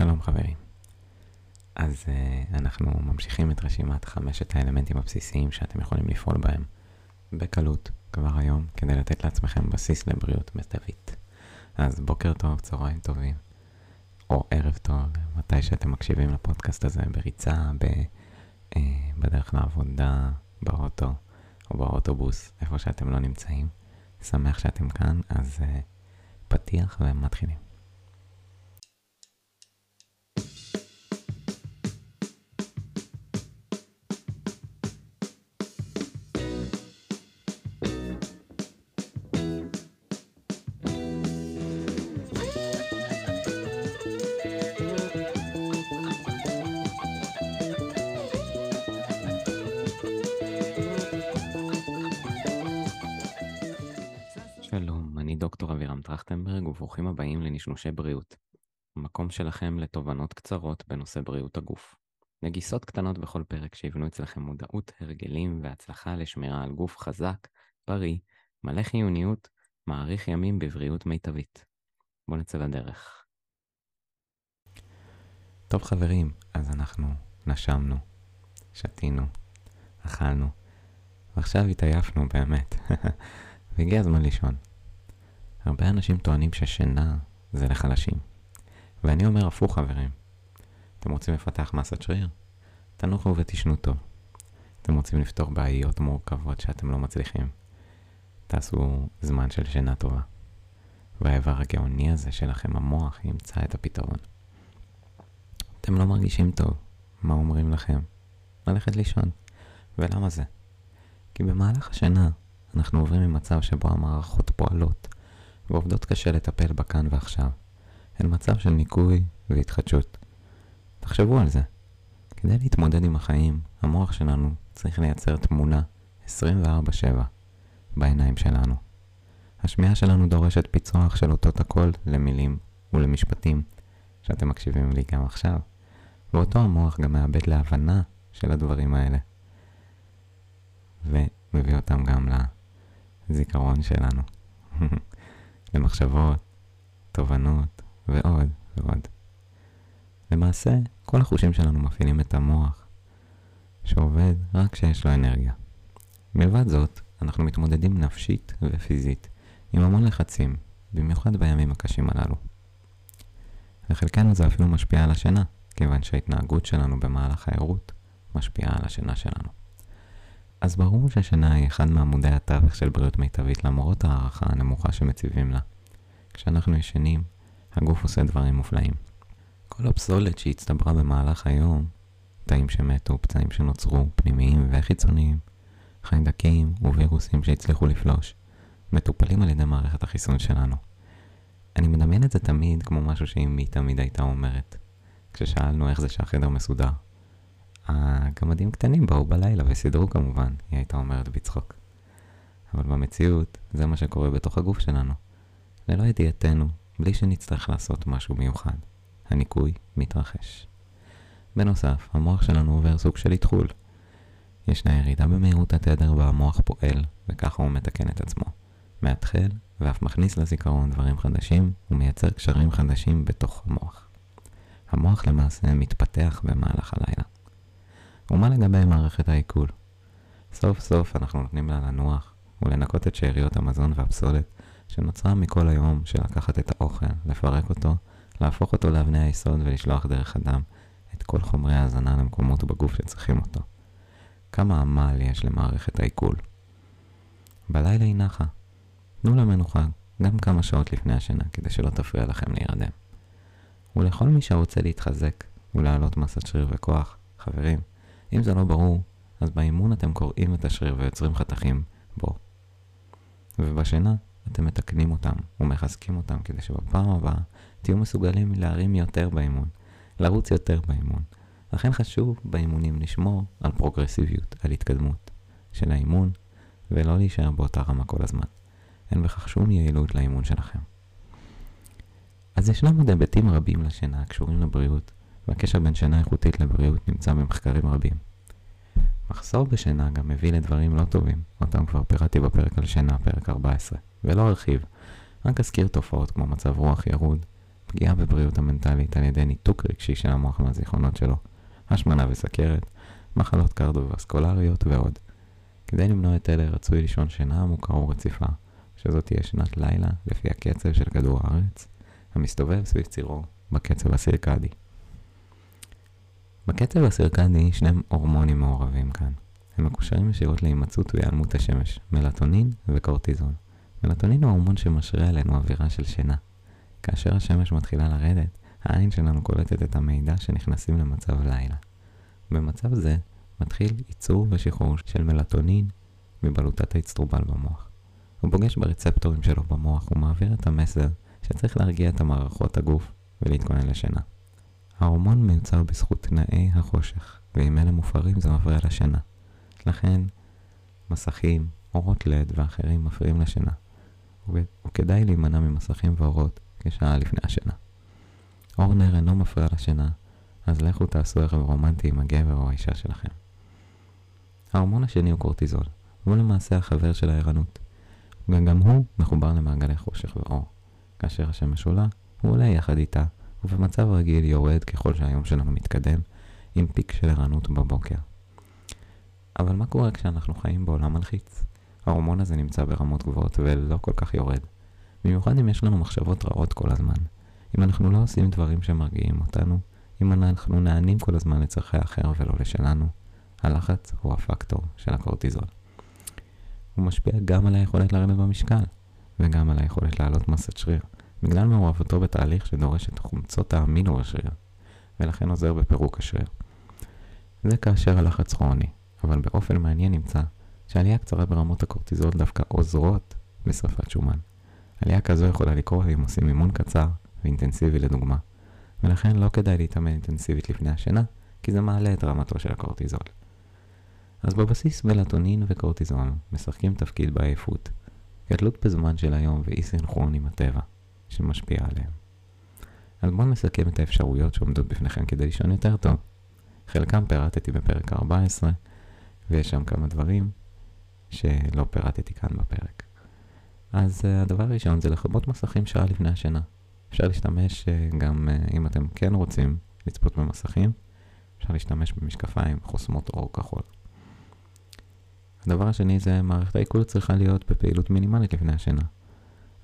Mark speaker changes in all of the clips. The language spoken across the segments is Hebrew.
Speaker 1: שלום חברים. אז uh, אנחנו ממשיכים את רשימת חמשת האלמנטים הבסיסיים שאתם יכולים לפעול בהם בקלות כבר היום כדי לתת לעצמכם בסיס לבריאות מיטבית. אז בוקר טוב, צהריים טובים, או ערב טוב, מתי שאתם מקשיבים לפודקאסט הזה, בריצה, ב, uh, בדרך לעבודה, באוטו או באוטובוס, איפה שאתם לא נמצאים. שמח שאתם כאן, אז uh, פתיח ומתחילים. שלום, אני דוקטור אבירם טרכטנברג וברוכים הבאים לנשנושי בריאות. המקום שלכם לתובנות קצרות בנושא בריאות הגוף. נגיסות קטנות בכל פרק שיבנו אצלכם מודעות, הרגלים והצלחה לשמירה על גוף חזק, בריא, מלא חיוניות, מאריך ימים בבריאות מיטבית. בואו נצא לדרך. טוב חברים, אז אנחנו נשמנו, שתינו, אכלנו, ועכשיו התעייפנו באמת. והגיע הזמן לישון. הרבה אנשים טוענים ששינה זה לחלשים. ואני אומר הפוך חברים. אתם רוצים לפתח מסת שריר? תנוחו ותשנו טוב. אתם רוצים לפתור בעיות מורכבות שאתם לא מצליחים? תעשו זמן של שינה טובה. והאיבר הגאוני הזה שלכם, המוח, ימצא את הפתרון. אתם לא מרגישים טוב, מה אומרים לכם? ללכת לישון. ולמה זה? כי במהלך השינה אנחנו עוברים ממצב שבו המערכות פועלות ועובדות קשה לטפל בכאן ועכשיו, אל מצב של ניקוי והתחדשות. תחשבו על זה. כדי להתמודד עם החיים, המוח שלנו צריך לייצר תמונה 24/7 בעיניים שלנו. השמיעה שלנו דורשת פיצוח של אותות הקול למילים ולמשפטים שאתם מקשיבים לי גם עכשיו, ואותו המוח גם מאבד להבנה של הדברים האלה. ומביא אותם גם לזיכרון שלנו, למחשבות, תובנות ועוד ועוד. למעשה, כל החושים שלנו מפעילים את המוח, שעובד רק כשיש לו אנרגיה. מלבד זאת, אנחנו מתמודדים נפשית ופיזית עם המון לחצים, במיוחד בימים הקשים הללו. לחלקנו זה אפילו משפיע על השינה, כיוון שההתנהגות שלנו במהלך הערות משפיעה על השינה שלנו. אז ברור ששינה היא אחד מעמודי התווך של בריאות מיטבית למרות הערכה הנמוכה שמציבים לה. כשאנחנו ישנים, הגוף עושה דברים מופלאים. כל הפסולת שהצטברה במהלך היום, תאים שמתו, פצעים שנוצרו, פנימיים וחיצוניים, חיידקים ווירוסים שהצליחו לפלוש, מטופלים על ידי מערכת החיסון שלנו. אני מדמיין את זה תמיד כמו משהו שאמי תמיד הייתה אומרת, כששאלנו איך זה שהחדר מסודר. הגמדים קטנים באו בלילה וסידרו כמובן, היא הייתה אומרת בצחוק. אבל במציאות, זה מה שקורה בתוך הגוף שלנו. ללא ידיעתנו, בלי שנצטרך לעשות משהו מיוחד. הניקוי מתרחש. בנוסף, המוח שלנו עובר סוג של איתחול. ישנה ירידה במהירות התדר בה המוח פועל, וככה הוא מתקן את עצמו. מאתחל, ואף מכניס לזיכרון דברים חדשים, ומייצר קשרים חדשים בתוך המוח. המוח למעשה מתפתח במהלך הלילה. ומה לגבי מערכת העיכול? סוף סוף אנחנו נותנים לה לנוח ולנקות את שאריות המזון והפסולת שנוצרה מכל היום של לקחת את האוכל, לפרק אותו, להפוך אותו לאבני היסוד ולשלוח דרך הדם את כל חומרי ההזנה למקומות בגוף שצריכים אותו. כמה עמל יש למערכת העיכול. בלילה היא נחה. תנו לה מנוחה גם כמה שעות לפני השינה כדי שלא תפריע לכם להירדם. ולכל מי שרוצה להתחזק ולהעלות מסת שריר וכוח, חברים, אם זה לא ברור, אז באימון אתם קוראים את השריר ויוצרים חתכים בו. ובשינה אתם מתקנים אותם ומחזקים אותם כדי שבפעם הבאה תהיו מסוגלים להרים יותר באימון, לרוץ יותר באימון. לכן חשוב באימונים לשמור על פרוגרסיביות, על התקדמות של האימון, ולא להישאר באותה רמה כל הזמן. אין בכך שום יעילות לאימון שלכם. אז ישנם עוד היבטים רבים לשינה הקשורים לבריאות, והקשר בין שינה איכותית לבריאות נמצא במחקרים רבים. מחסור בשינה גם מביא לדברים לא טובים, אותם כבר פירטתי בפרק על שינה, פרק 14, ולא ארחיב, רק אזכיר תופעות כמו מצב רוח ירוד, פגיעה בבריאות המנטלית על ידי ניתוק רגשי של המוח מהזיכרונות שלו, השמנה וסכרת, מחלות קרדו-וסקולריות ועוד. כדי למנוע את אלה רצוי לישון שינה עמוקה ורציפה, שזאת תהיה שנת לילה לפי הקצב של כדור הארץ, המסתובב סביב צירו בקצב הסירקדי. בקצב הסירקדי שני הורמונים מעורבים כאן. הם מקושרים ישירות להימצאות והיעלמות השמש, מלטונין וקורטיזון. מלטונין הוא ההורמון שמשרה עלינו אווירה של שינה. כאשר השמש מתחילה לרדת, העין שלנו קולטת את המידע שנכנסים למצב לילה. במצב זה מתחיל ייצור ושחרור של מלטונין מבלוטת האצטרובל במוח. הוא פוגש ברצפטורים שלו במוח ומעביר את המסר שצריך להרגיע את המערכות הגוף ולהתכונן לשינה. ההורמון מיוצר בזכות תנאי החושך, ואם אלה מופרים זה מפריע לשינה. לכן, מסכים, אורות לד ואחרים מפריעים לשינה, וכדאי להימנע ממסכים ואורות כשעה לפני השינה. אור נר אינו מפריע לשינה, אז לכו תעשו ערב רומנטי עם הגבר או האישה שלכם. ההורמון השני הוא קורטיזול, והוא למעשה החבר של הערנות. וגם הוא מחובר למעגלי חושך ואור. כאשר השמש עולה, הוא עולה יחד איתה, ובמצב רגיל יורד ככל שהיום שלנו מתקדם, עם פיק של ערנות בבוקר. אבל מה קורה כשאנחנו חיים בעולם מלחיץ? ההורמון הזה נמצא ברמות גבוהות ולא כל כך יורד. במיוחד אם יש לנו מחשבות רעות כל הזמן. אם אנחנו לא עושים דברים שמרגיעים אותנו, אם אנחנו נענים כל הזמן לצרכי האחר ולא לשלנו, הלחץ הוא הפקטור של הקורטיזול. הוא משפיע גם על היכולת לרדת במשקל, וגם על היכולת להעלות מסת שריר, בגלל מעורבותו בתהליך שדורש את חומצות האמינו בשריר, ולכן עוזר בפירוק השריר. זה כאשר הלחץ כרוני, אבל באופן מעניין נמצא שעלייה קצרה ברמות הקורטיזול דווקא עוזרות בשרפת שומן. עלייה כזו יכולה לקרות אם עושים אימון קצר ואינטנסיבי לדוגמה, ולכן לא כדאי להתאמן אינטנסיבית לפני השינה, כי זה מעלה את רמתו של הקורטיזול. אז בבסיס מלטונין וקורטיזול משחקים תפקיד בעייפות, כתלות בזמן של היום ואי סינכרון עם הטבע, שמשפיע עליהם. אז בואו נסכם את האפשרויות שעומדות בפניכם כדי לישון יותר טוב. חלקם פירטתי בפרק 14, ויש שם כמה דברים שלא פירטתי כאן בפרק. אז uh, הדבר הראשון זה לכבות מסכים שעה לפני השינה. אפשר להשתמש uh, גם uh, אם אתם כן רוצים לצפות במסכים, אפשר להשתמש במשקפיים חוסמות אור כחול. הדבר השני זה מערכת העיכול צריכה להיות בפעילות מינימלית לפני השינה.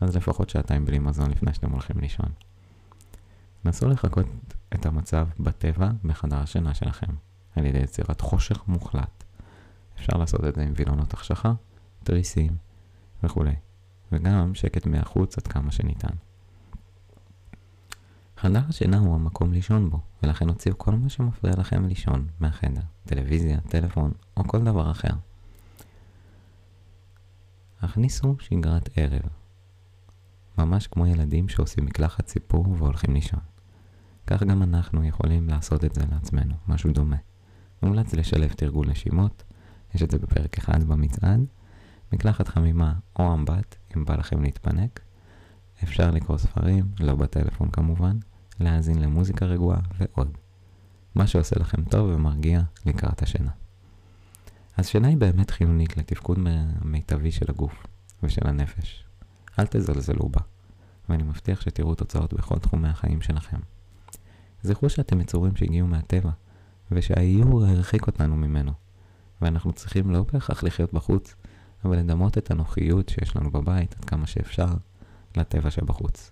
Speaker 1: אז לפחות שעתיים בלי מזון לפני שאתם הולכים לישון. נסו לחכות את המצב בטבע בחדר השינה שלכם, על ידי יצירת חושך מוחלט. אפשר לעשות את זה עם וילונות החשכה, תריסים וכולי, וגם שקט מהחוץ עד כמה שניתן. חדר השינה הוא המקום לישון בו, ולכן הוציאו כל מה שמפריע לכם לישון מהחדר, טלוויזיה, טלפון או כל דבר אחר. הכניסו שגרת ערב, ממש כמו ילדים שעושים מקלחת סיפור והולכים לישון. כך גם אנחנו יכולים לעשות את זה לעצמנו, משהו דומה. מומלץ לשלב תרגול נשימות, יש את זה בפרק אחד במצעד, מקלחת חמימה או אמבט, אם בא לכם להתפנק. אפשר לקרוא ספרים, לא בטלפון כמובן, להאזין למוזיקה רגועה ועוד. מה שעושה לכם טוב ומרגיע לקראת השינה. אז שינה היא באמת חיונית לתפקוד מיטבי של הגוף ושל הנפש. אל תזלזלו בה, ואני מבטיח שתראו תוצאות בכל תחומי החיים שלכם. זכרו שאתם יצורים שהגיעו מהטבע, ושהאיור הרחיק אותנו ממנו, ואנחנו צריכים לא בהכרח לחיות בחוץ, אבל לדמות את הנוחיות שיש לנו בבית עד כמה שאפשר לטבע שבחוץ.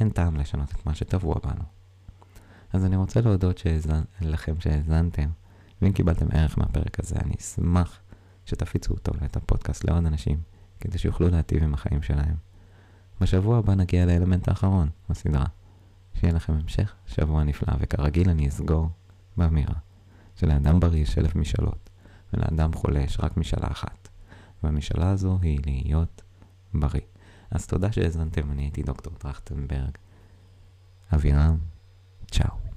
Speaker 1: אין טעם לשנות את מה שטבוע בנו. אז אני רוצה להודות שהזנ... לכם שהאזנתם, ואם קיבלתם ערך מהפרק הזה, אני אשמח שתפיצו אותו ואת הפודקאסט לעוד אנשים, כדי שיוכלו להטיב עם החיים שלהם. בשבוע הבא נגיע לאלמנט האחרון בסדרה. שיהיה לכם המשך שבוע נפלא, וכרגיל אני אסגור באמירה שלאדם בריא יש אלף משאלות, ולאדם חולה יש רק משאלה אחת, והמשאלה הזו היא להיות בריא. אז תודה שהאזנתם, אני הייתי דוקטור טרכטנברג. אבירם, צ'או.